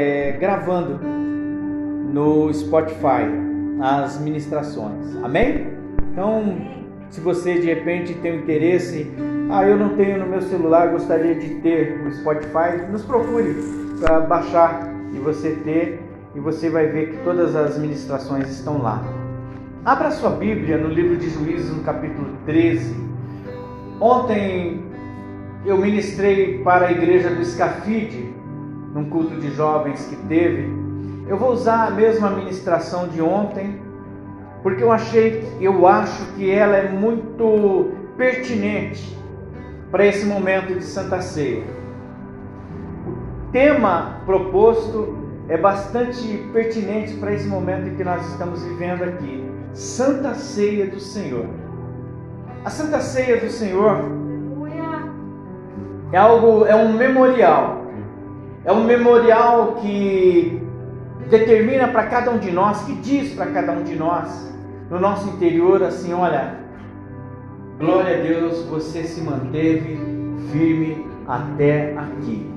é, gravando no Spotify as ministrações. Amém? Então, se você de repente tem interesse, ah, eu não tenho no meu celular, gostaria de ter o Spotify, nos procure para baixar e você ter, e você vai ver que todas as ministrações estão lá. Abra sua Bíblia no livro de Juízes, no capítulo 13. Ontem eu ministrei para a igreja do Escafide, num culto de jovens que teve. Eu vou usar a mesma ministração de ontem, porque eu achei, eu acho que ela é muito pertinente para esse momento de Santa Ceia. O tema proposto é bastante pertinente para esse momento em que nós estamos vivendo aqui. Santa Ceia do Senhor. A Santa Ceia do Senhor é algo, é um memorial. É um memorial que determina para cada um de nós, que diz para cada um de nós, no nosso interior, assim: olha, glória a Deus, você se manteve firme até aqui.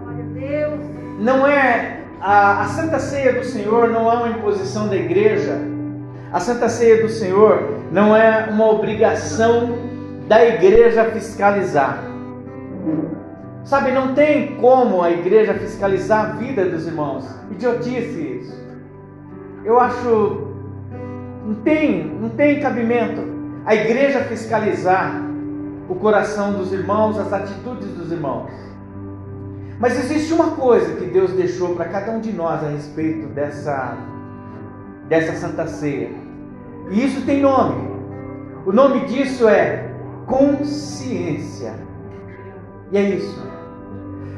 Glória a Deus. Não é a, a Santa Ceia do Senhor não é uma imposição da igreja. A Santa Ceia do Senhor não é uma obrigação da igreja fiscalizar. Sabe, não tem como a igreja fiscalizar a vida dos irmãos. Idiotice isso. Eu acho. Não tem, não tem cabimento a igreja fiscalizar o coração dos irmãos, as atitudes dos irmãos. Mas existe uma coisa que Deus deixou para cada um de nós a respeito dessa, dessa Santa Ceia. E isso tem nome. O nome disso é consciência. E é isso.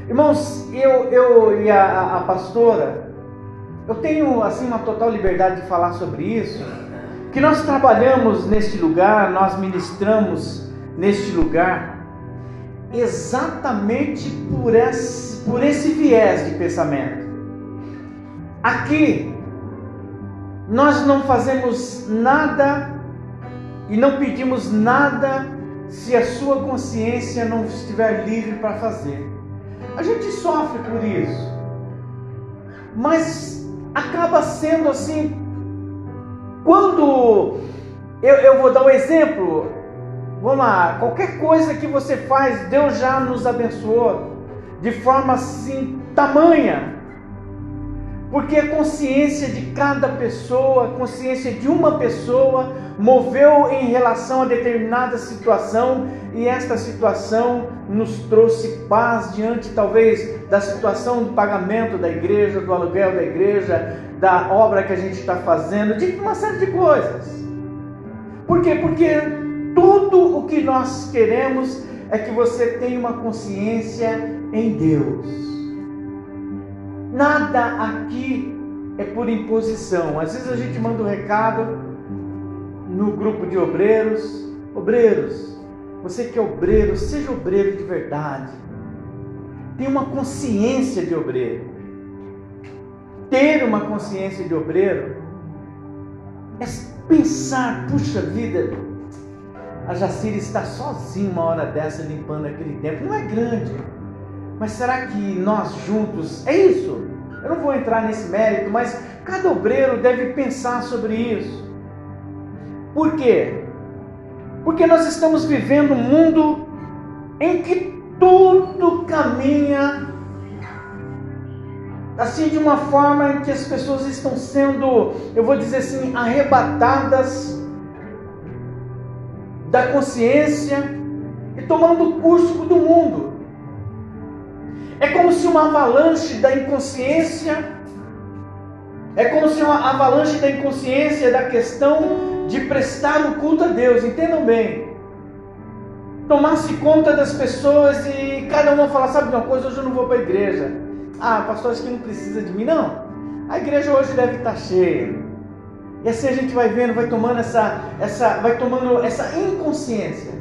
Irmãos, eu, eu e a, a pastora, eu tenho assim uma total liberdade de falar sobre isso, que nós trabalhamos neste lugar, nós ministramos neste lugar, exatamente por esse, por esse viés de pensamento. Aqui, nós não fazemos nada e não pedimos nada se a sua consciência não estiver livre para fazer. A gente sofre por isso, mas acaba sendo assim. Quando eu, eu vou dar um exemplo, vamos lá, qualquer coisa que você faz, Deus já nos abençoou de forma assim tamanha porque a consciência de cada pessoa, a consciência de uma pessoa, moveu em relação a determinada situação e esta situação nos trouxe paz diante, talvez, da situação do pagamento da igreja, do aluguel da igreja, da obra que a gente está fazendo, de uma série de coisas. Por quê? Porque tudo o que nós queremos é que você tenha uma consciência em Deus. Nada aqui é por imposição. Às vezes a gente manda um recado no grupo de obreiros: obreiros, você que é obreiro, seja obreiro de verdade. Tenha uma consciência de obreiro. Ter uma consciência de obreiro é pensar, puxa vida, a Jacira está sozinha uma hora dessa limpando aquele tempo. Não é grande mas será que nós juntos, é isso? Eu não vou entrar nesse mérito, mas cada obreiro deve pensar sobre isso. Por quê? Porque nós estamos vivendo um mundo em que tudo caminha assim de uma forma em que as pessoas estão sendo, eu vou dizer assim, arrebatadas da consciência e tomando o curso do mundo. É como se uma avalanche da inconsciência, é como se uma avalanche da inconsciência da questão de prestar o culto a Deus, entendam bem. Tomasse conta das pessoas e cada uma falar, sabe uma coisa, hoje eu não vou para a igreja. Ah, pastor, acho que não precisa de mim. Não, a igreja hoje deve estar cheia. E assim a gente vai vendo, vai tomando essa, essa, vai tomando essa inconsciência.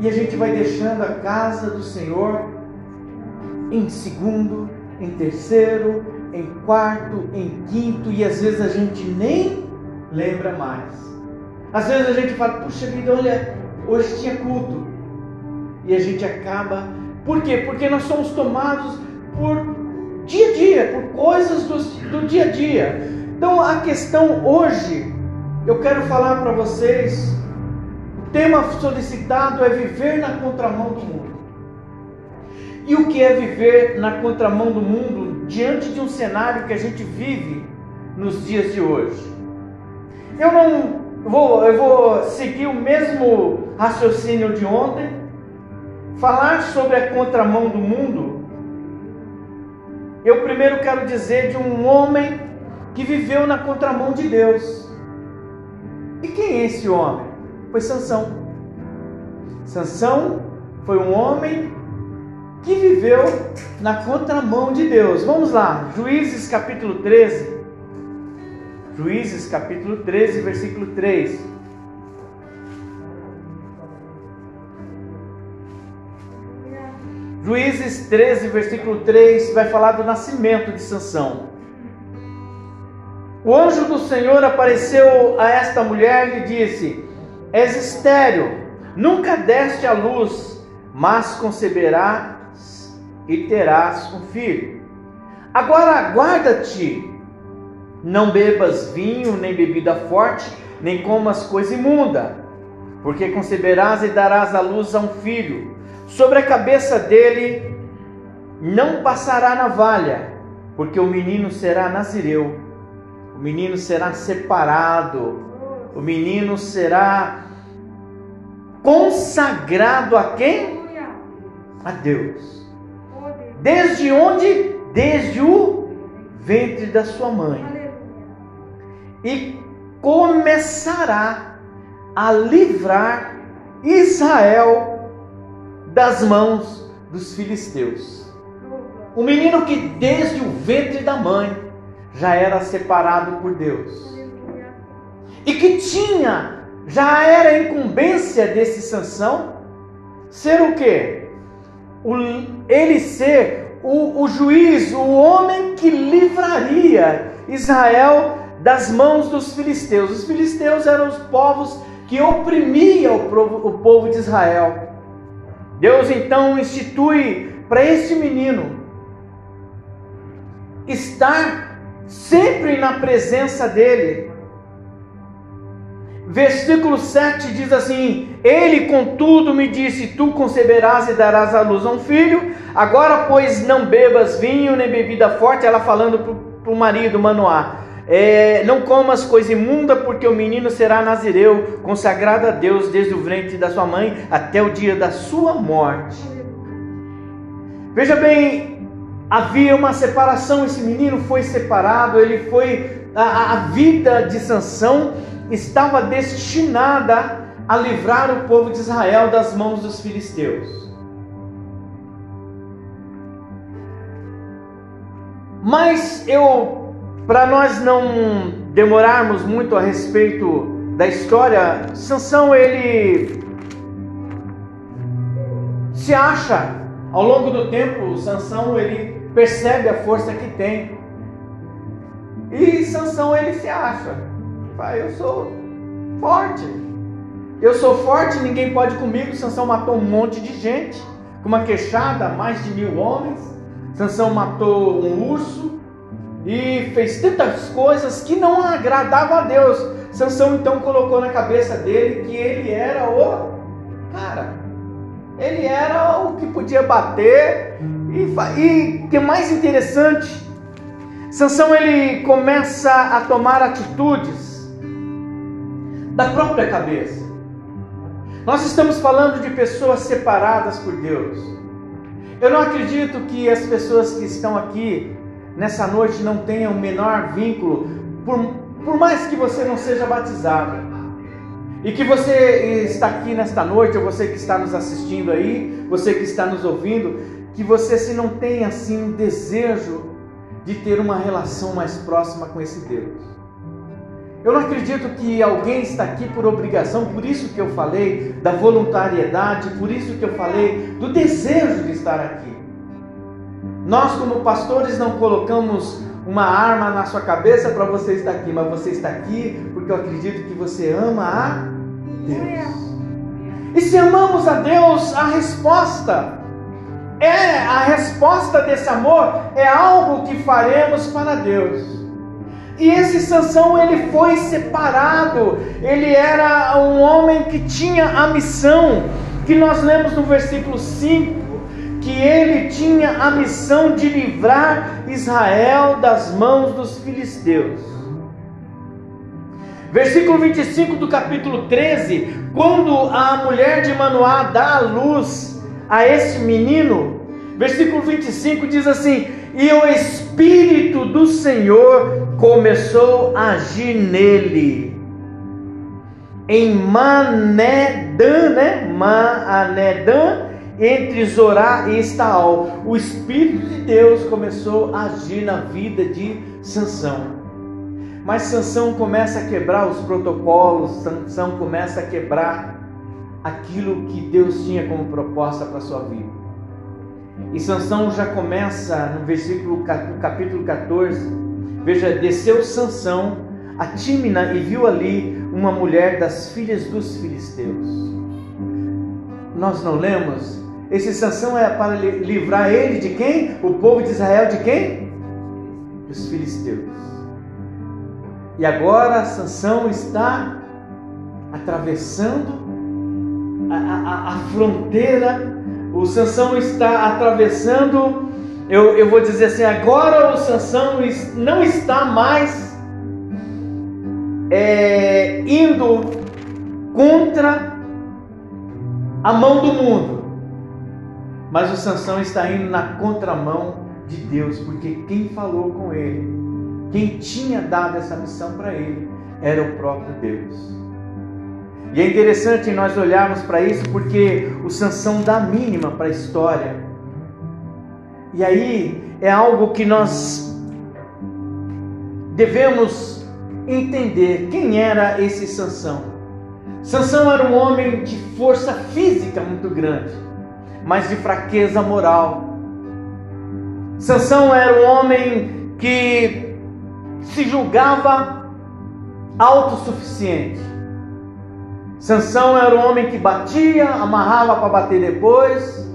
E a gente vai deixando a casa do Senhor em segundo, em terceiro, em quarto, em quinto e às vezes a gente nem lembra mais. Às vezes a gente fala, puxa vida, olha, hoje tinha culto. E a gente acaba. Por quê? Porque nós somos tomados por dia a dia, por coisas do, do dia a dia. Então a questão hoje, eu quero falar para vocês, o tema solicitado é viver na contramão do mundo. E o que é viver na contramão do mundo diante de um cenário que a gente vive nos dias de hoje? Eu não vou, eu vou seguir o mesmo raciocínio de ontem, falar sobre a contramão do mundo. Eu primeiro quero dizer de um homem que viveu na contramão de Deus. E quem é esse homem? Foi Sansão. Sansão foi um homem que viveu na contramão de Deus. Vamos lá, Juízes capítulo 13. Juízes capítulo 13, versículo 3. Juízes 13, versículo 3 vai falar do nascimento de Sansão. O anjo do Senhor apareceu a esta mulher e disse: És estéril, nunca deste à luz, mas conceberás e terás um filho. Agora guarda-te não bebas vinho, nem bebida forte, nem comas coisa imunda, porque conceberás e darás à luz a um filho. Sobre a cabeça dele não passará navalha, porque o menino será nazireu, o menino será separado, o menino será consagrado a quem? A Deus. Desde onde? Desde o ventre da sua mãe e começará a livrar Israel das mãos dos filisteus. O menino que desde o ventre da mãe já era separado por Deus. E que tinha, já era incumbência desse Sansão, ser o quê? Ele ser o, o juiz, o homem que livraria Israel das mãos dos filisteus. Os filisteus eram os povos que oprimiam o povo de Israel. Deus então institui para este menino estar sempre na presença dele. Versículo 7 diz assim: Ele, contudo, me disse: Tu conceberás e darás à luz a um filho. Agora, pois, não bebas vinho nem bebida forte. Ela falando para o marido Manoá: é, não comas coisa imunda, porque o menino será nazireu, consagrado a Deus desde o ventre da sua mãe até o dia da sua morte. Veja bem, havia uma separação, esse menino foi separado, ele foi. A, a vida de Sansão estava destinada a livrar o povo de Israel das mãos dos filisteus. Mas eu para nós não demorarmos muito a respeito da história, Sansão ele se acha ao longo do tempo, Sansão ele percebe a força que tem. E Sansão ele se acha, pai, eu sou forte. Eu sou forte, ninguém pode comigo. Sansão matou um monte de gente com uma queixada, mais de mil homens. Sansão matou um urso, e fez tantas coisas que não agradavam a Deus. Sansão então colocou na cabeça dele que ele era o cara. Ele era o que podia bater e o que é mais interessante, Sansão ele começa a tomar atitudes da própria cabeça. Nós estamos falando de pessoas separadas por Deus. Eu não acredito que as pessoas que estão aqui nessa noite não tenha o menor vínculo, por, por mais que você não seja batizado. E que você está aqui nesta noite, ou você que está nos assistindo aí, você que está nos ouvindo, que você se não tenha assim um desejo de ter uma relação mais próxima com esse Deus. Eu não acredito que alguém está aqui por obrigação, por isso que eu falei da voluntariedade, por isso que eu falei do desejo de estar aqui. Nós, como pastores, não colocamos uma arma na sua cabeça para você estar aqui, mas você está aqui porque eu acredito que você ama a Deus. E se amamos a Deus, a resposta é a resposta desse amor é algo que faremos para Deus. E esse Sansão ele foi separado. Ele era um homem que tinha a missão que nós lemos no versículo 5, que ele tinha a missão de livrar Israel das mãos dos filisteus. Versículo 25 do capítulo 13, quando a mulher de Manoá dá a luz a esse menino, versículo 25 diz assim: E o Espírito do Senhor começou a agir nele. Em Manedã, né? Manedã, entre Zorá e Estaol, o Espírito de Deus começou a agir na vida de Sansão. Mas Sansão começa a quebrar os protocolos, Sansão começa a quebrar aquilo que Deus tinha como proposta para sua vida. E Sansão já começa no versículo no capítulo 14. Veja, desceu Sansão a Tímina e viu ali uma mulher das filhas dos filisteus. Nós não lemos? Esse Sansão é para livrar ele de quem? O povo de Israel de quem? Dos filisteus. E agora Sansão está atravessando a, a, a fronteira. O Sansão está atravessando. Eu, eu vou dizer assim, agora o Sansão não está mais é, indo contra a mão do mundo. Mas o Sansão está indo na contramão de Deus, porque quem falou com ele quem tinha dado essa missão para ele era o próprio Deus. E é interessante nós olharmos para isso porque o Sansão dá mínima para a história. E aí é algo que nós devemos entender quem era esse Sansão. Sansão era um homem de força física muito grande, mas de fraqueza moral. Sansão era um homem que se julgava autossuficiente. Sansão era um homem que batia, amarrava para bater depois.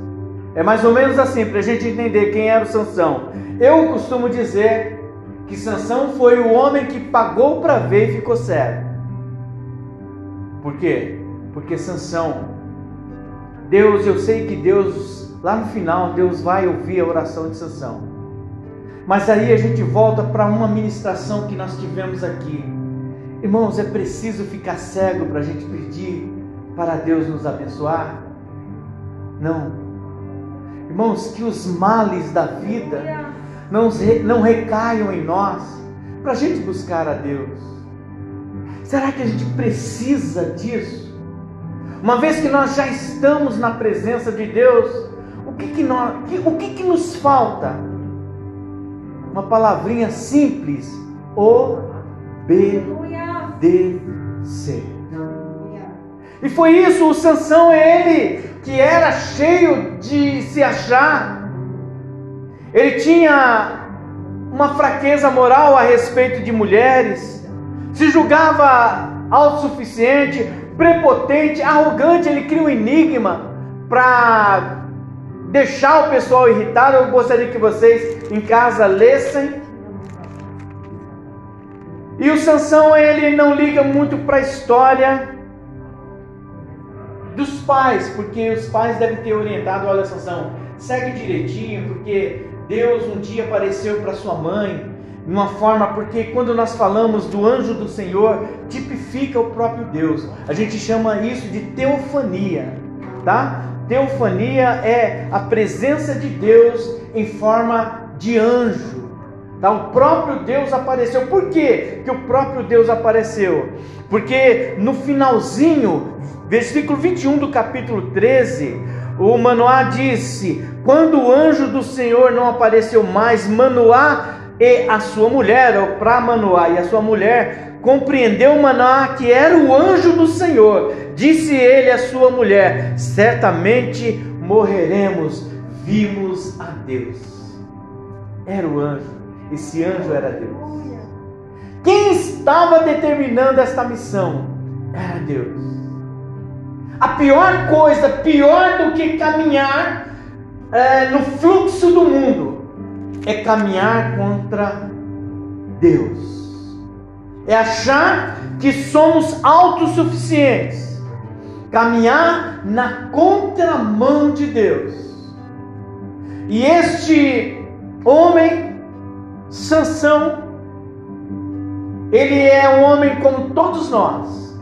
É mais ou menos assim, para a gente entender quem era o Sansão. Eu costumo dizer que Sansão foi o homem que pagou para ver e ficou cego. Por quê? Porque Sansão, Deus, eu sei que Deus, lá no final, Deus vai ouvir a oração de Sansão. Mas aí a gente volta para uma ministração que nós tivemos aqui. Irmãos, é preciso ficar cego para a gente pedir para Deus nos abençoar? Não. Irmãos, que os males da vida não, não recaiam em nós para a gente buscar a Deus. Será que a gente precisa disso? Uma vez que nós já estamos na presença de Deus, o que, que, nós, o que, que nos falta? uma palavrinha simples: obedecer. E foi isso, o Sansão, ele que era cheio de se achar, ele tinha uma fraqueza moral a respeito de mulheres, se julgava autossuficiente, prepotente, arrogante, ele cria um enigma para deixar o pessoal irritado, eu gostaria que vocês em casa lessem. E o Sansão ele não liga muito para a história dos pais, porque os pais devem ter orientado, olha Sansão, segue direitinho, porque Deus um dia apareceu para sua mãe, de uma forma, porque quando nós falamos do anjo do Senhor, tipifica o próprio Deus. A gente chama isso de teofania, tá? Teofania é a presença de Deus em forma de anjo. Tá? O próprio Deus apareceu. Por quê que o próprio Deus apareceu? Porque no finalzinho, versículo 21 do capítulo 13, o Manoá disse: Quando o anjo do Senhor não apareceu mais, Manoá e a sua mulher, ou para Manoá e a sua mulher, compreendeu Manoá que era o anjo do Senhor. Disse ele à sua mulher: Certamente morreremos, vimos a Deus. Era o anjo, esse anjo era Deus. Quem estava determinando esta missão? Era Deus. A pior coisa, pior do que caminhar é, no fluxo do mundo é caminhar contra Deus. É achar que somos autossuficientes. Caminhar na contramão de Deus. E este homem, Sansão, ele é um homem como todos nós.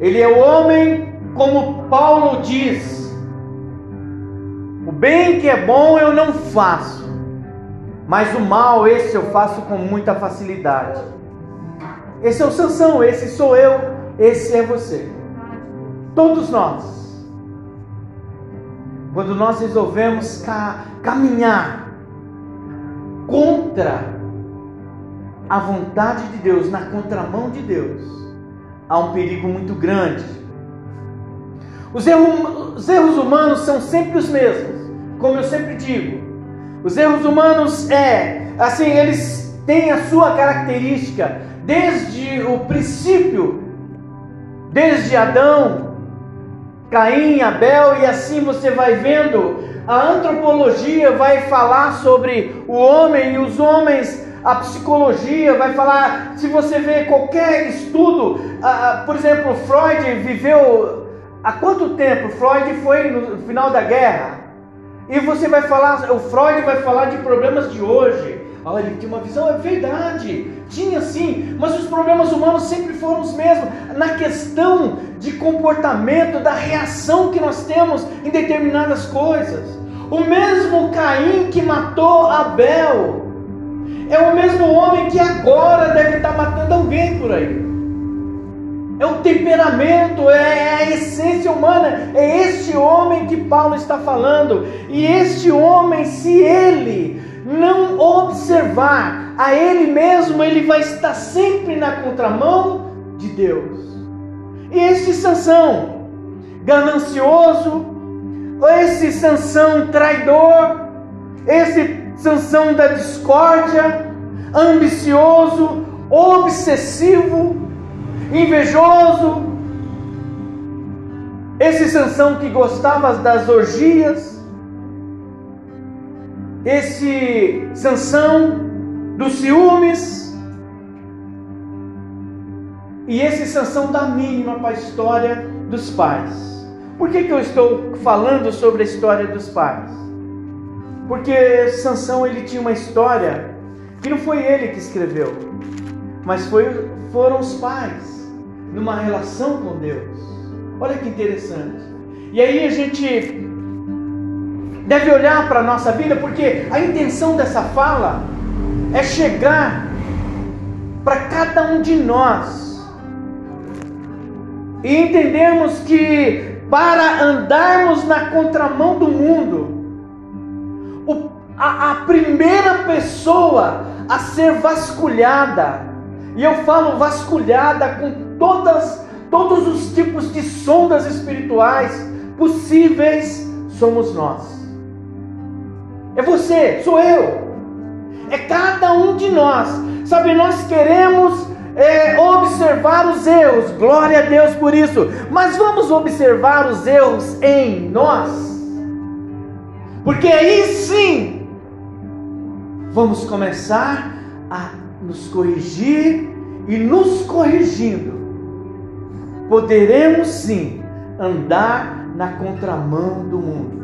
Ele é um homem como Paulo diz, o bem que é bom eu não faço, mas o mal, esse eu faço com muita facilidade. Esse é o Sansão, esse sou eu, esse é você. Todos nós. Quando nós resolvemos ca caminhar contra a vontade de Deus, na contramão de Deus, há um perigo muito grande. Os erros, os erros humanos são sempre os mesmos como eu sempre digo, os erros humanos é, assim, eles têm a sua característica desde o princípio, desde Adão, Caim, Abel, e assim você vai vendo. A antropologia vai falar sobre o homem e os homens, a psicologia vai falar. Se você vê qualquer estudo, por exemplo, Freud viveu há quanto tempo? Freud foi no final da guerra. E você vai falar, o Freud vai falar de problemas de hoje. Ah, ele tinha uma visão, é verdade, tinha sim, mas os problemas humanos sempre foram os mesmos. Na questão de comportamento, da reação que nós temos em determinadas coisas. O mesmo Caim que matou Abel é o mesmo homem que agora deve estar matando alguém por aí é o temperamento, é a essência humana. É este homem que Paulo está falando. E este homem, se ele não observar a ele mesmo, ele vai estar sempre na contramão de Deus. E este Sansão, ganancioso, esse Sansão traidor, esse Sansão da discórdia, ambicioso, obsessivo, invejoso, esse Sansão que gostava das orgias, esse Sansão dos ciúmes, e esse Sansão da mínima para a história dos pais. Por que, que eu estou falando sobre a história dos pais? Porque Sansão ele tinha uma história que não foi ele que escreveu, mas foi, foram os pais numa relação com Deus. Olha que interessante. E aí a gente deve olhar para a nossa vida, porque a intenção dessa fala é chegar para cada um de nós e entendermos que para andarmos na contramão do mundo, o, a, a primeira pessoa a ser vasculhada, e eu falo vasculhada com todas, todos os tipos de sondas espirituais possíveis somos nós. É você, sou eu. É cada um de nós. Sabe, nós queremos é, observar os erros, glória a Deus por isso, mas vamos observar os erros em nós, porque aí sim vamos começar a nos corrigir e nos corrigindo, poderemos sim andar na contramão do mundo.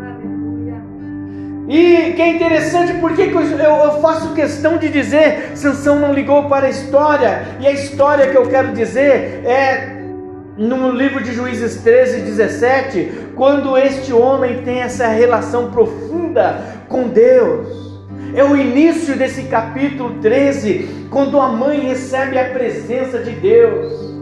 E que é interessante porque eu, faço questão de dizer, Sansão não ligou para a história, e a história que eu quero dizer é no livro de Juízes 13, 17, quando este homem tem essa relação profunda com Deus. É o início desse capítulo 13, quando a mãe recebe a presença de Deus.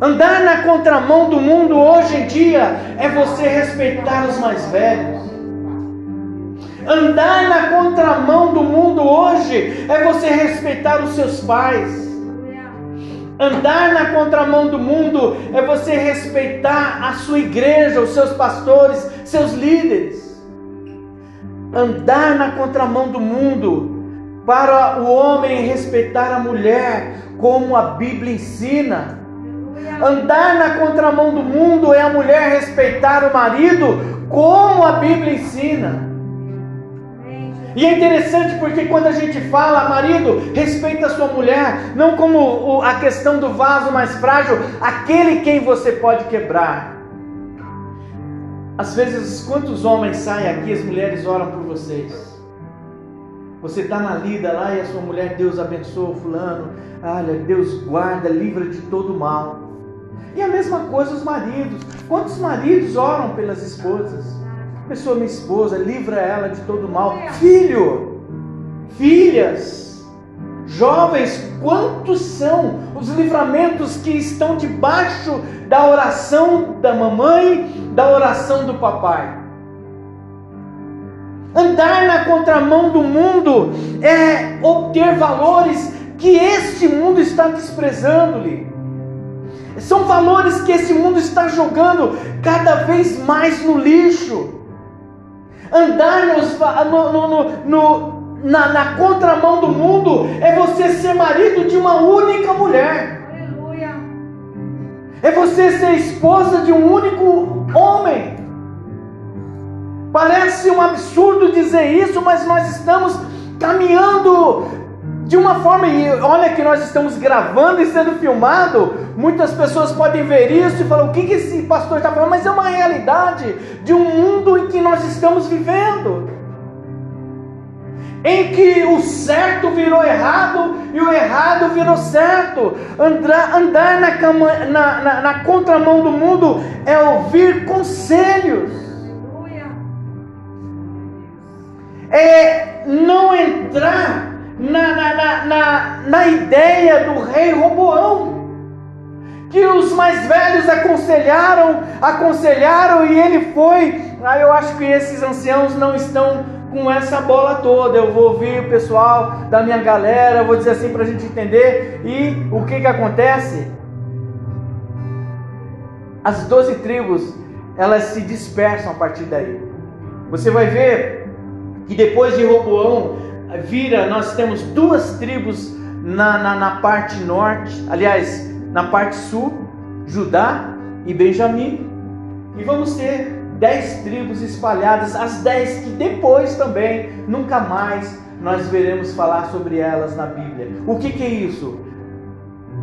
Andar na contramão do mundo hoje em dia é você respeitar os mais velhos. Andar na contramão do mundo hoje é você respeitar os seus pais. Andar na contramão do mundo é você respeitar a sua igreja, os seus pastores, seus líderes. Andar na contramão do mundo para o homem respeitar a mulher, como a Bíblia ensina. Andar na contramão do mundo é a mulher respeitar o marido como a Bíblia ensina. E é interessante porque quando a gente fala, marido, respeita a sua mulher, não como a questão do vaso mais frágil, aquele quem você pode quebrar. Às vezes, quantos homens saem aqui, as mulheres oram por vocês. Você está na lida lá e a sua mulher, Deus abençoa fulano, olha, Deus guarda, livra de todo mal. E a mesma coisa os maridos. Quantos maridos oram pelas esposas? Pessoa, minha esposa, livra ela de todo mal. Filho, filhas, jovens, quantos são os livramentos que estão debaixo da oração da mamãe, da oração do papai? Andar na contramão do mundo é obter valores que este mundo está desprezando-lhe. São valores que esse mundo está jogando cada vez mais no lixo. Andar nos, no, no, no, na, na contramão do mundo é você ser marido de uma única mulher. Aleluia. É você ser esposa de um único homem. Parece um absurdo dizer isso, mas nós estamos caminhando de uma forma, e olha que nós estamos gravando e sendo filmado, muitas pessoas podem ver isso e falar: o que, que esse pastor está falando? Mas é uma realidade de um mundo em que nós estamos vivendo, em que o certo virou errado e o errado virou certo. Andar, andar na, cama, na, na, na contramão do mundo é ouvir conselhos é não entrar na, na, na, na, ideia do rei Roboão. Que os mais velhos aconselharam, aconselharam e ele foi. Ah, eu acho que esses anciãos não estão com essa bola toda. Eu vou ouvir o pessoal da minha galera, vou dizer assim para a gente entender. E o que que acontece? As doze tribos elas se dispersam a partir daí. Você vai ver que depois de Roboão vira, nós temos duas tribos na, na, na parte norte, aliás, na parte sul, Judá e Benjamim, e vamos ter dez tribos espalhadas, as dez que depois também, nunca mais nós veremos falar sobre elas na Bíblia. O que, que é isso?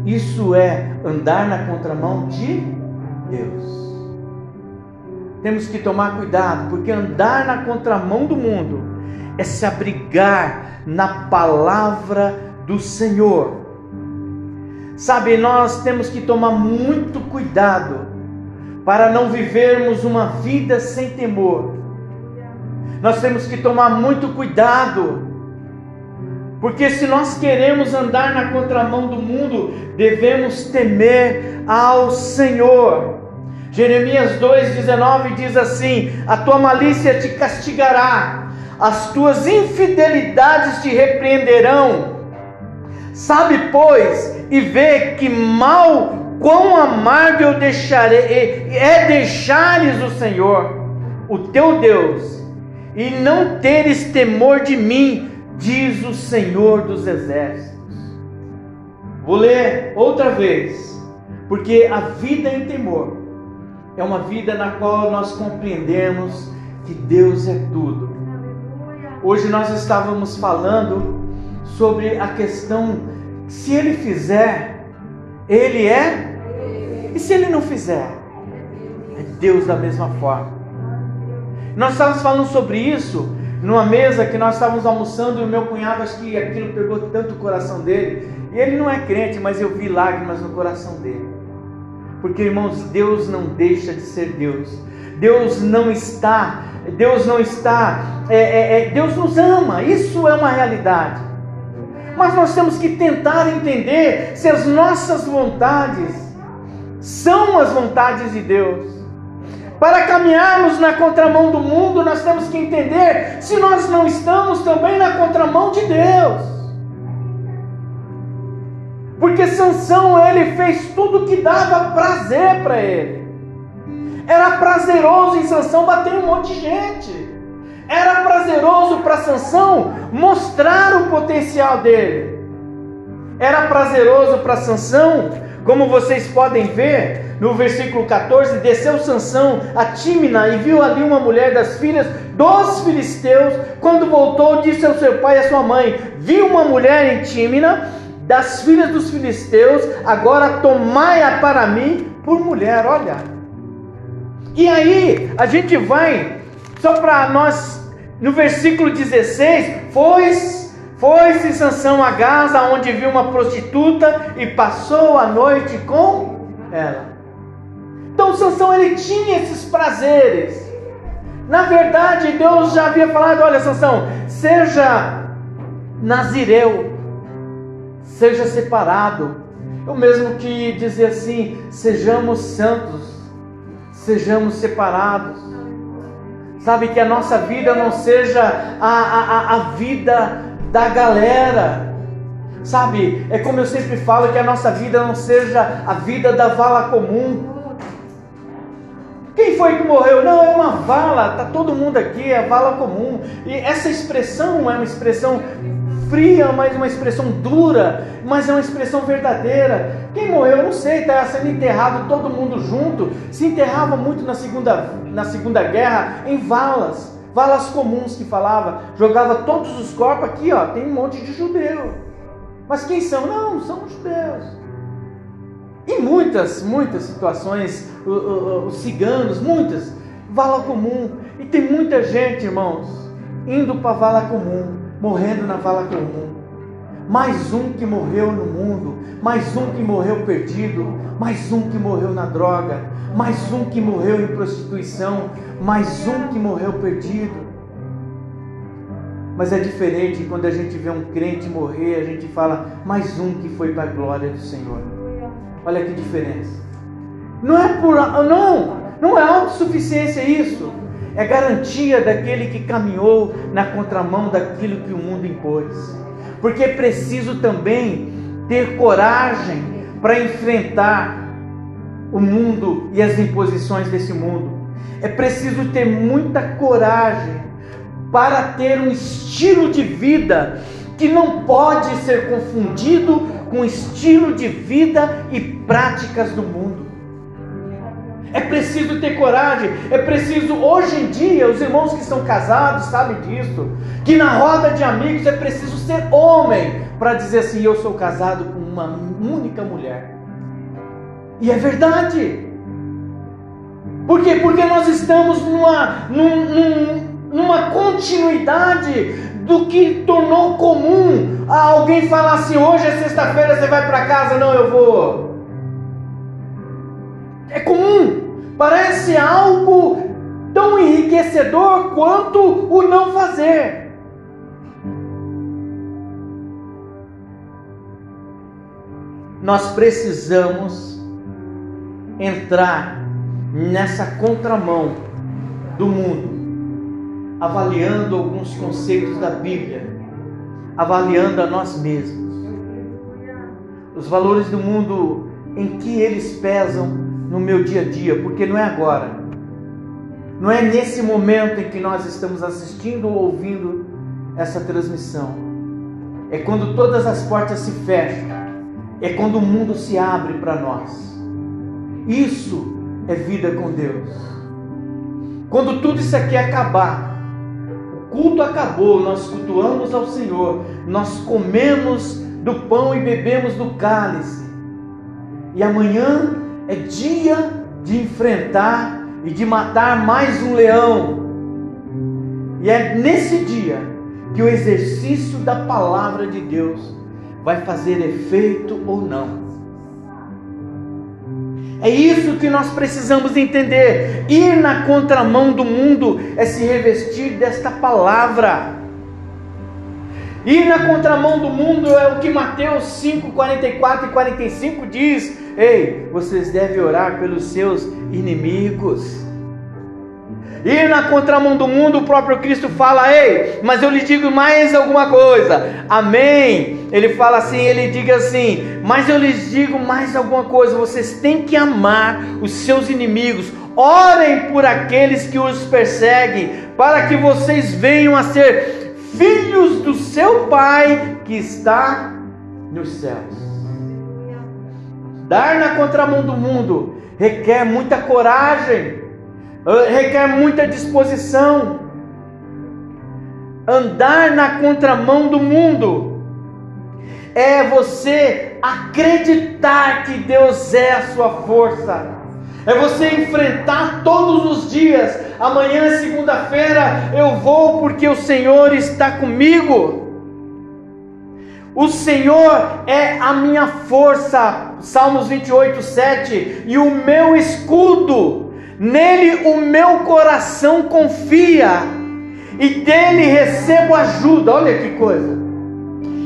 Isso é andar na contramão de Deus. Temos que tomar cuidado, porque andar na contramão do mundo é se abrigar na palavra do Senhor. Sabe, nós temos que tomar muito cuidado para não vivermos uma vida sem temor. Nós temos que tomar muito cuidado, porque se nós queremos andar na contramão do mundo, devemos temer ao Senhor. Jeremias 2,19 diz assim: A tua malícia te castigará, as tuas infidelidades te repreenderão. Sabe, pois, e vê que mal, quão amargo eu deixarei, é deixares o Senhor, o teu Deus, e não teres temor de mim, diz o Senhor dos exércitos. Vou ler outra vez, porque a vida em temor é uma vida na qual nós compreendemos que Deus é tudo Hoje nós estávamos falando sobre a questão se ele fizer, ele é, e se ele não fizer, é Deus da mesma forma. Nós estávamos falando sobre isso numa mesa que nós estávamos almoçando e o meu cunhado, acho que aquilo pegou tanto o coração dele. E ele não é crente, mas eu vi lágrimas no coração dele. Porque, irmãos, Deus não deixa de ser Deus. Deus não está Deus não está, é, é, é, Deus nos ama, isso é uma realidade. Mas nós temos que tentar entender se as nossas vontades são as vontades de Deus. Para caminharmos na contramão do mundo, nós temos que entender se nós não estamos também na contramão de Deus. Porque Sansão ele fez tudo que dava prazer para ele. Era prazeroso em Sansão bater um monte de gente. Era prazeroso para Sansão mostrar o potencial dele. Era prazeroso para Sansão, como vocês podem ver, no versículo 14, desceu Sansão a Tímina e viu ali uma mulher das filhas dos filisteus. Quando voltou, disse ao seu pai e à sua mãe: Vi uma mulher em Tímina das filhas dos filisteus, agora tomai-a para mim por mulher. Olha. E aí, a gente vai, só para nós, no versículo 16: Foi foi-se Sansão a Gaza, onde viu uma prostituta e passou a noite com ela. Então Sansão ele tinha esses prazeres. Na verdade, Deus já havia falado: olha, Sansão, seja nazireu, seja separado. O mesmo que dizer assim: sejamos santos, sejamos separados. Sabe que a nossa vida não seja a, a, a vida da galera. Sabe, é como eu sempre falo que a nossa vida não seja a vida da vala comum. Quem foi que morreu? Não, é uma vala, tá todo mundo aqui, é vala comum. E essa expressão é uma expressão fria, mas uma expressão dura, mas é uma expressão verdadeira. Quem morreu, não sei, está sendo enterrado todo mundo junto. Se enterrava muito na segunda, na segunda guerra em valas valas comuns que falava, jogava todos os corpos aqui, ó, tem um monte de judeu. Mas quem são? Não, são os judeus. Em muitas, muitas situações, os ciganos, muitas, vala comum. E tem muita gente, irmãos, indo para vala comum, morrendo na vala comum. Mais um que morreu no mundo, mais um que morreu perdido, mais um que morreu na droga, mais um que morreu em prostituição, mais um que morreu perdido. Mas é diferente quando a gente vê um crente morrer, a gente fala, mais um que foi para a glória do Senhor. Olha que diferença. Não é por não, não é autossuficiência isso. É garantia daquele que caminhou na contramão daquilo que o mundo impôs. Porque é preciso também ter coragem para enfrentar o mundo e as imposições desse mundo. É preciso ter muita coragem para ter um estilo de vida que não pode ser confundido com estilo de vida e práticas do mundo. É preciso ter coragem, é preciso, hoje em dia, os irmãos que estão casados sabem disso, que na roda de amigos é preciso ser homem para dizer assim: eu sou casado com uma única mulher. E é verdade. Por quê? Porque nós estamos numa, num, numa continuidade do que tornou comum a alguém falar assim: hoje é sexta-feira, você vai para casa, não, eu vou. É comum. Parece algo tão enriquecedor quanto o não fazer. Nós precisamos entrar nessa contramão do mundo, avaliando alguns conceitos da Bíblia, avaliando a nós mesmos. Os valores do mundo em que eles pesam no meu dia a dia, porque não é agora. Não é nesse momento em que nós estamos assistindo ou ouvindo essa transmissão. É quando todas as portas se fecham. É quando o mundo se abre para nós. Isso é vida com Deus. Quando tudo isso aqui acabar, o culto acabou, nós cultuamos ao Senhor, nós comemos do pão e bebemos do cálice. E amanhã é dia de enfrentar e de matar mais um leão. E é nesse dia que o exercício da palavra de Deus vai fazer efeito ou não. É isso que nós precisamos entender. Ir na contramão do mundo é se revestir desta palavra. Ir na contramão do mundo é o que Mateus 5, 44 e 45 diz: Ei, vocês devem orar pelos seus inimigos. Ir na contramão do mundo, o próprio Cristo fala: Ei, mas eu lhe digo mais alguma coisa. Amém. Ele fala assim: Ele diga assim, mas eu lhes digo mais alguma coisa. Vocês têm que amar os seus inimigos. Orem por aqueles que os perseguem, para que vocês venham a ser filhos do seu Pai que está nos céus. Dar na contramão do mundo requer muita coragem, eh, requer muita disposição. Andar na contramão do mundo é você acreditar que Deus é a sua força. É você enfrentar todos os dias. Amanhã, segunda-feira, eu vou porque o Senhor está comigo. O Senhor é a minha força, Salmos 28, 7, e o meu escudo, nele o meu coração confia, e dele recebo ajuda. Olha que coisa!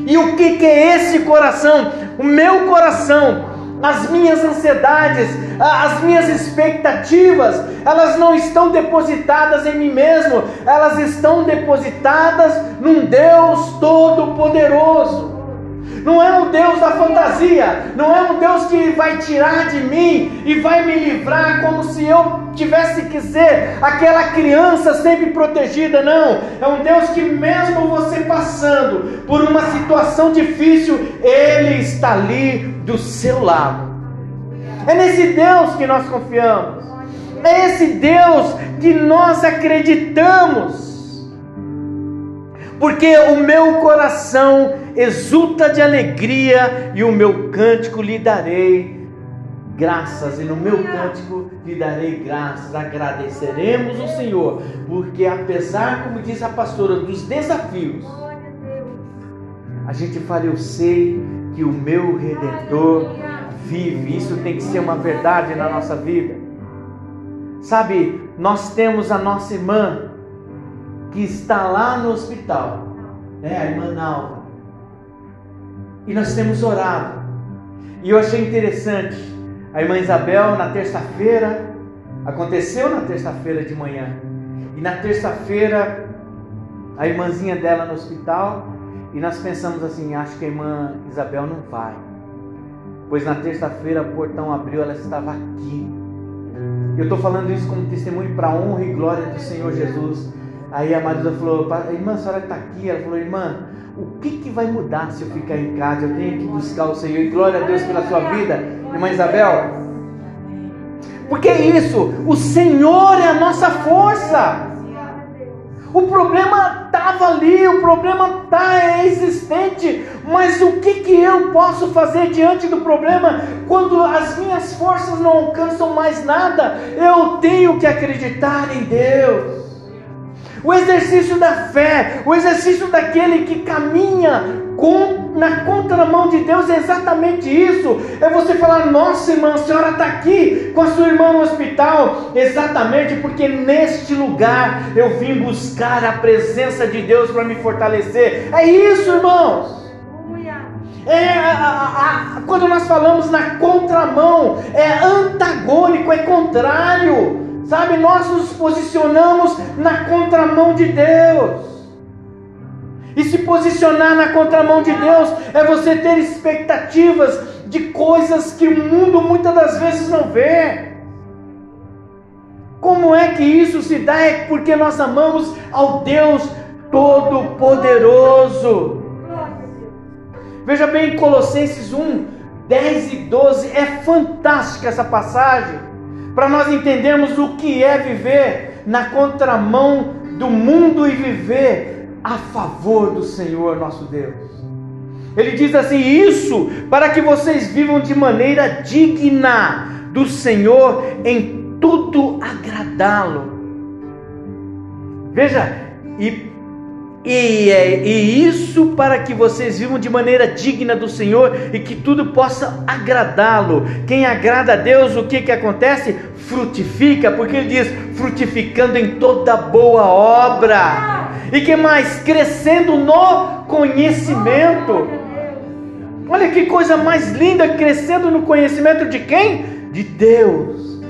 E o que, que é esse coração? O meu coração, as minhas ansiedades, as minhas expectativas, elas não estão depositadas em mim mesmo, elas estão depositadas num Deus Todo-Poderoso não é um Deus da fantasia, não é um Deus que vai tirar de mim e vai me livrar como se eu tivesse que ser aquela criança sempre protegida, não. É um Deus que, mesmo você passando por uma situação difícil, Ele está ali do seu lado. É nesse Deus que nós confiamos, é esse Deus que nós acreditamos porque o meu coração exulta de alegria e o meu cântico lhe darei graças, e no meu cântico lhe darei graças, agradeceremos o Senhor, porque apesar, como diz a pastora, dos desafios, a gente fala, eu sei que o meu redentor vive, isso tem que ser uma verdade na nossa vida. Sabe, nós temos a nossa irmã que está lá no hospital, né, a irmã Nalva. E nós temos orado. E eu achei interessante, a irmã Isabel, na terça-feira, aconteceu na terça-feira de manhã. E na terça-feira, a irmãzinha dela no hospital, e nós pensamos assim: acho que a irmã Isabel não vai. Pois na terça-feira o portão abriu, ela estava aqui. Eu estou falando isso como testemunho para a honra e glória do Senhor Jesus. Aí a Maduda falou, irmã, a senhora está aqui. Ela falou, irmã, o que, que vai mudar se eu ficar em casa? Eu tenho que buscar o Senhor. E glória a Deus pela sua vida, irmã Isabel. Porque é isso, o Senhor é a nossa força. O problema estava ali, o problema é existente, mas o que, que eu posso fazer diante do problema quando as minhas forças não alcançam mais nada? Eu tenho que acreditar em Deus. O exercício da fé, o exercício daquele que caminha com, na contramão de Deus é exatamente isso. É você falar: Nossa irmã, a senhora está aqui com a sua irmã no hospital. Exatamente porque neste lugar eu vim buscar a presença de Deus para me fortalecer. É isso, irmãos. É, a, a, a, quando nós falamos na contramão, é antagônico, é contrário. Sabe, nós nos posicionamos na contramão de Deus. E se posicionar na contramão de Deus é você ter expectativas de coisas que o mundo muitas das vezes não vê. Como é que isso se dá? É porque nós amamos ao Deus Todo-Poderoso. Veja bem, Colossenses 1, 10 e 12, é fantástica essa passagem para nós entendermos o que é viver na contramão do mundo e viver a favor do Senhor nosso Deus. Ele diz assim: Isso para que vocês vivam de maneira digna do Senhor, em tudo agradá-lo. Veja, e e, é, e isso para que vocês vivam de maneira digna do Senhor e que tudo possa agradá-lo. Quem agrada a Deus, o que, que acontece? Frutifica, porque ele diz: frutificando em toda boa obra. E que mais? Crescendo no conhecimento. Olha que coisa mais linda, crescendo no conhecimento de quem? De Deus.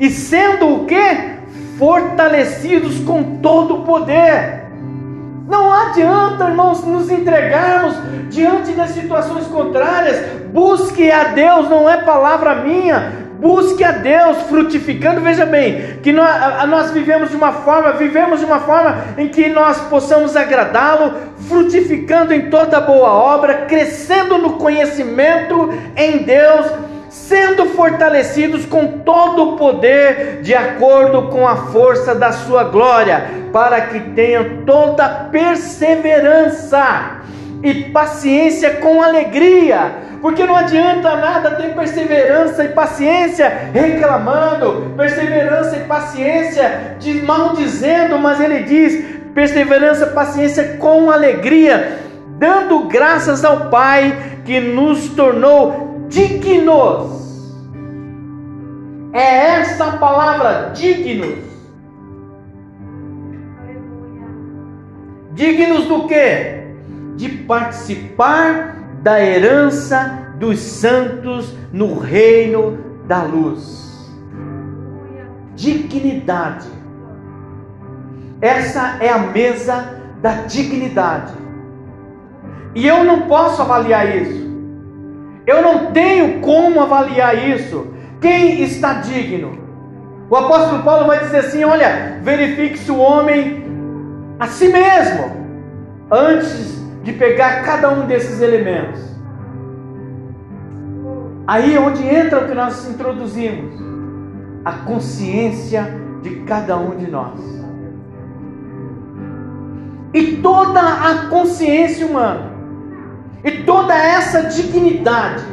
E sendo o que? Fortalecidos com todo o poder não adianta, irmãos, nos entregarmos diante das situações contrárias. Busque a Deus, não é palavra minha. Busque a Deus, frutificando. Veja bem, que nós, nós vivemos de uma forma, vivemos de uma forma em que nós possamos agradá-lo, frutificando em toda boa obra, crescendo no conhecimento em Deus sendo fortalecidos com todo o poder, de acordo com a força da sua glória, para que tenham toda perseverança e paciência com alegria. Porque não adianta nada ter perseverança e paciência reclamando, perseverança e paciência de maldizendo, mas ele diz: perseverança paciência com alegria, dando graças ao Pai que nos tornou dignos. É essa palavra, dignos. Dignos do que? De participar da herança dos santos no reino da luz. Dignidade. Essa é a mesa da dignidade. E eu não posso avaliar isso. Eu não tenho como avaliar isso. Quem está digno? O apóstolo Paulo vai dizer assim: olha, verifique se o homem a si mesmo, antes de pegar cada um desses elementos. Aí é onde entra o que nós introduzimos, a consciência de cada um de nós. E toda a consciência humana, e toda essa dignidade,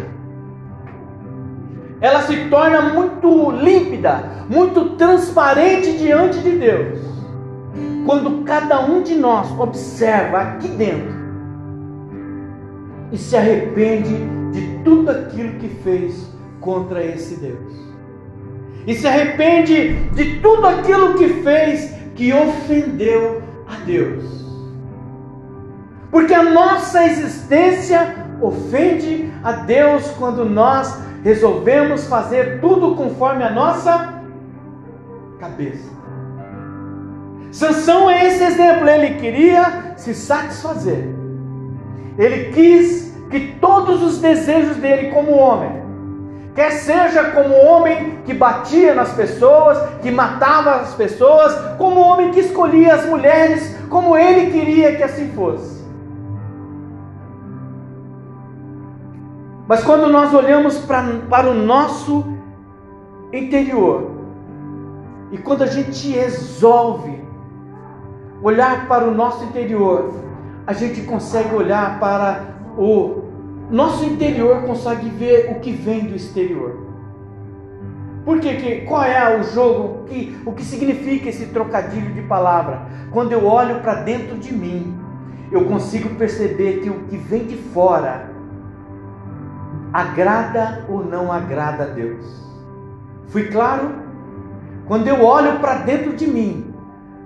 ela se torna muito límpida, muito transparente diante de Deus, quando cada um de nós observa aqui dentro e se arrepende de tudo aquilo que fez contra esse Deus. E se arrepende de tudo aquilo que fez que ofendeu a Deus. Porque a nossa existência ofende a Deus quando nós resolvemos fazer tudo conforme a nossa cabeça. Sansão é esse exemplo, ele queria se satisfazer. Ele quis que todos os desejos dele como homem, quer seja como homem que batia nas pessoas, que matava as pessoas, como homem que escolhia as mulheres como ele queria que assim fosse. Mas quando nós olhamos pra, para o nosso interior, e quando a gente resolve olhar para o nosso interior, a gente consegue olhar para o nosso interior, consegue ver o que vem do exterior. Por que, que qual é o jogo, que, o que significa esse trocadilho de palavra? Quando eu olho para dentro de mim, eu consigo perceber que o que vem de fora agrada ou não agrada a Deus. Fui claro? Quando eu olho para dentro de mim,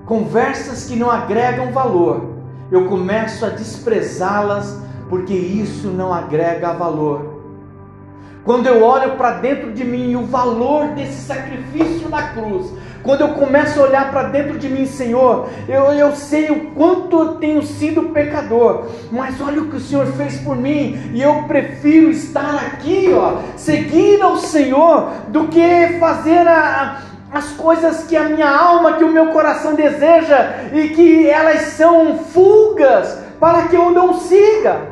conversas que não agregam valor, eu começo a desprezá-las porque isso não agrega valor. Quando eu olho para dentro de mim o valor desse sacrifício na cruz, quando eu começo a olhar para dentro de mim, Senhor, eu, eu sei o quanto eu tenho sido pecador, mas olha o que o Senhor fez por mim, e eu prefiro estar aqui, ó, seguir ao Senhor, do que fazer a, as coisas que a minha alma, que o meu coração deseja e que elas são fugas para que eu não siga.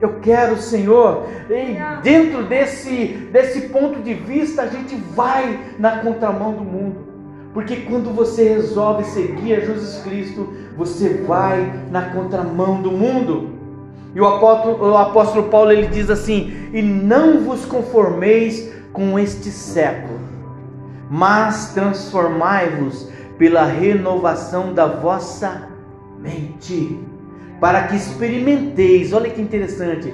Eu quero, Senhor, e dentro desse, desse ponto de vista, a gente vai na contramão do mundo. Porque quando você resolve seguir a Jesus Cristo, você vai na contramão do mundo. E o apóstolo, o apóstolo Paulo ele diz assim: E não vos conformeis com este século mas transformai-vos pela renovação da vossa mente, para que experimenteis, olha que interessante,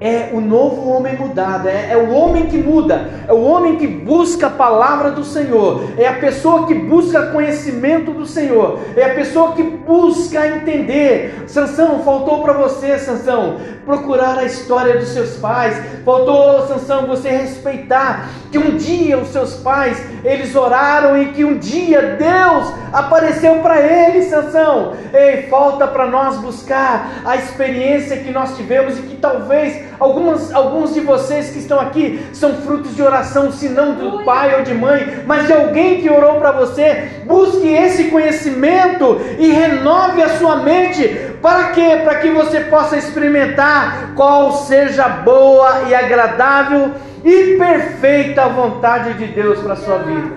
é o novo homem mudado, é, é, o homem que muda, é o homem que busca a palavra do Senhor, é a pessoa que busca conhecimento do Senhor, é a pessoa que busca entender. Sansão, faltou para você, Sansão, procurar a história dos seus pais, faltou, Sansão, você respeitar que um dia os seus pais, eles oraram e que um dia Deus apareceu para eles, Sansão. Ei, falta para nós buscar a experiência que nós tivemos e que talvez Algumas, alguns de vocês que estão aqui são frutos de oração, se não do pai ou de mãe, mas de alguém que orou para você. Busque esse conhecimento e renove a sua mente. Para quê? Para que você possa experimentar qual seja boa e agradável e perfeita vontade de Deus para a sua vida.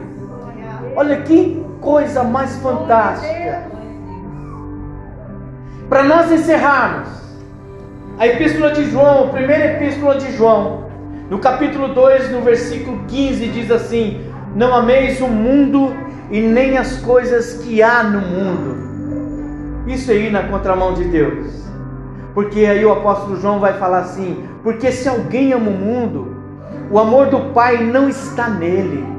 Olha que coisa mais fantástica. Para nós encerrarmos, a epístola de João, a primeira epístola de João, no capítulo 2, no versículo 15, diz assim: Não ameis o mundo e nem as coisas que há no mundo. Isso aí na contramão de Deus. Porque aí o apóstolo João vai falar assim: Porque se alguém ama o mundo, o amor do Pai não está nele.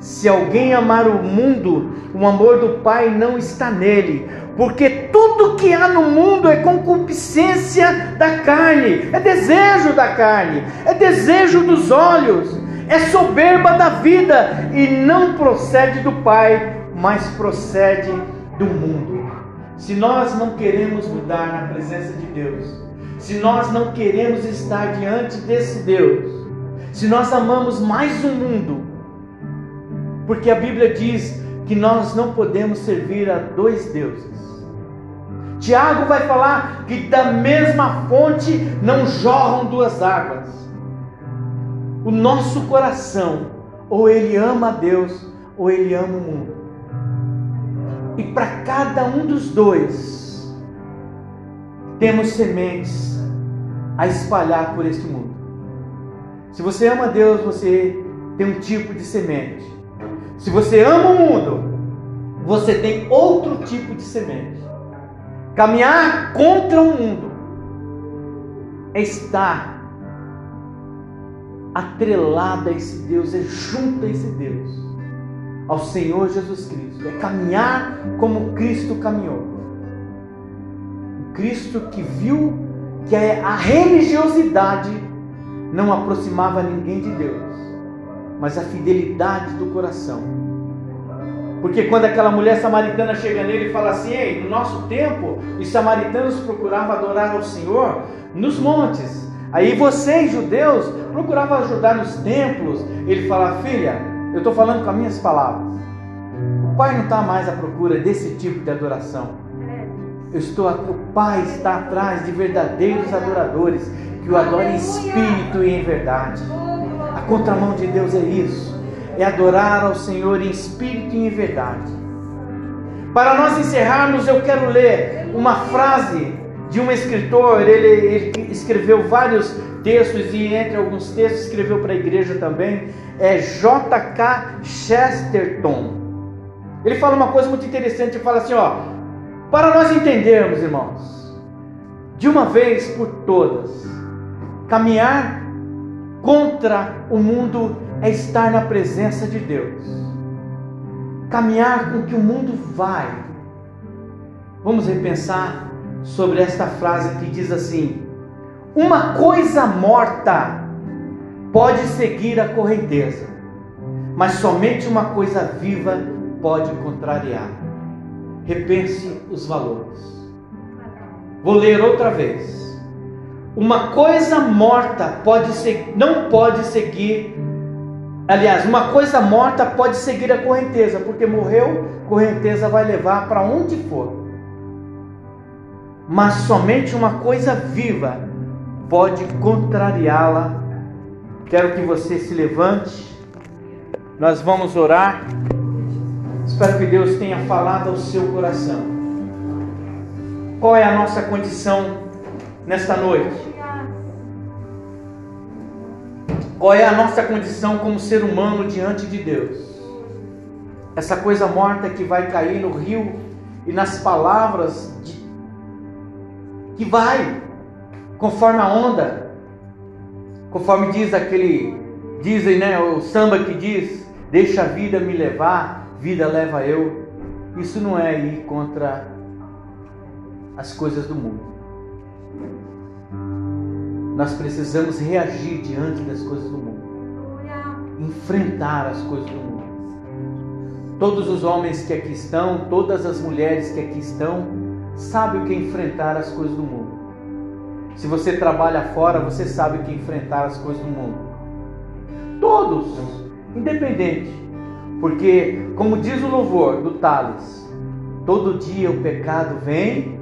Se alguém amar o mundo, o amor do Pai não está nele, porque tudo que há no mundo é concupiscência da carne, é desejo da carne, é desejo dos olhos, é soberba da vida e não procede do Pai, mas procede do mundo. Se nós não queremos mudar na presença de Deus, se nós não queremos estar diante desse Deus, se nós amamos mais o mundo, porque a Bíblia diz que nós não podemos servir a dois deuses. Tiago vai falar que da mesma fonte não jorram duas águas. O nosso coração, ou ele ama a Deus, ou ele ama o mundo. E para cada um dos dois, temos sementes a espalhar por este mundo. Se você ama Deus, você tem um tipo de semente. Se você ama o mundo, você tem outro tipo de semente. Caminhar contra o mundo é estar atrelado a esse Deus, é junto a esse Deus, ao Senhor Jesus Cristo. É caminhar como Cristo caminhou. Cristo que viu que a religiosidade não aproximava ninguém de Deus, mas a fidelidade do coração porque quando aquela mulher samaritana chega nele e fala assim: Ei, no nosso tempo, os samaritanos procuravam adorar ao Senhor nos montes. Aí vocês, judeus, procuravam ajudar nos templos. Ele fala: Filha, eu estou falando com as minhas palavras. O Pai não está mais à procura desse tipo de adoração. Eu estou, o Pai está atrás de verdadeiros adoradores que o adorem em espírito e em verdade. Contramão de Deus é isso é adorar ao Senhor em espírito e em verdade. Para nós encerrarmos, eu quero ler uma frase de um escritor, ele, ele escreveu vários textos e entre alguns textos escreveu para a igreja também, é J.K. Chesterton. Ele fala uma coisa muito interessante, ele fala assim, ó, para nós entendermos, irmãos, de uma vez por todas, caminhar contra o mundo é estar na presença de Deus. Caminhar com que o mundo vai. Vamos repensar sobre esta frase que diz assim: Uma coisa morta pode seguir a correnteza, mas somente uma coisa viva pode contrariar. Repense os valores. Vou ler outra vez. Uma coisa morta pode ser, não pode seguir Aliás, uma coisa morta pode seguir a correnteza, porque morreu, correnteza vai levar para onde for. Mas somente uma coisa viva pode contrariá-la. Quero que você se levante. Nós vamos orar. Espero que Deus tenha falado ao seu coração. Qual é a nossa condição nesta noite? Qual é a nossa condição como ser humano diante de Deus? Essa coisa morta que vai cair no rio e nas palavras de... que vai conforme a onda, conforme diz aquele dizem, né, o samba que diz: "Deixa a vida me levar, vida leva eu". Isso não é ir contra as coisas do mundo. Nós precisamos reagir diante das coisas do mundo, enfrentar as coisas do mundo. Todos os homens que aqui estão, todas as mulheres que aqui estão, sabem o que é enfrentar as coisas do mundo. Se você trabalha fora, você sabe o que é enfrentar as coisas do mundo. Todos, independente. Porque, como diz o louvor do Tales, todo dia o pecado vem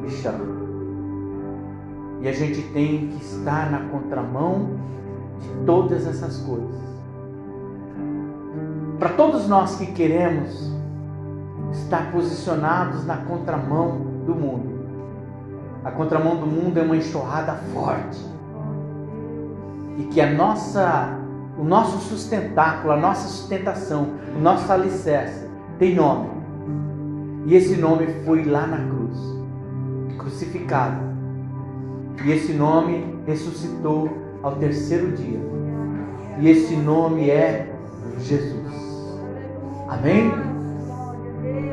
me chama. E a gente tem que estar na contramão de todas essas coisas. Para todos nós que queremos estar posicionados na contramão do mundo. A contramão do mundo é uma enxurrada forte. E que a nossa, o nosso sustentáculo, a nossa sustentação, o nosso alicerce tem nome. E esse nome foi lá na cruz, crucificado. E esse nome ressuscitou ao terceiro dia. E esse nome é Jesus. Amém?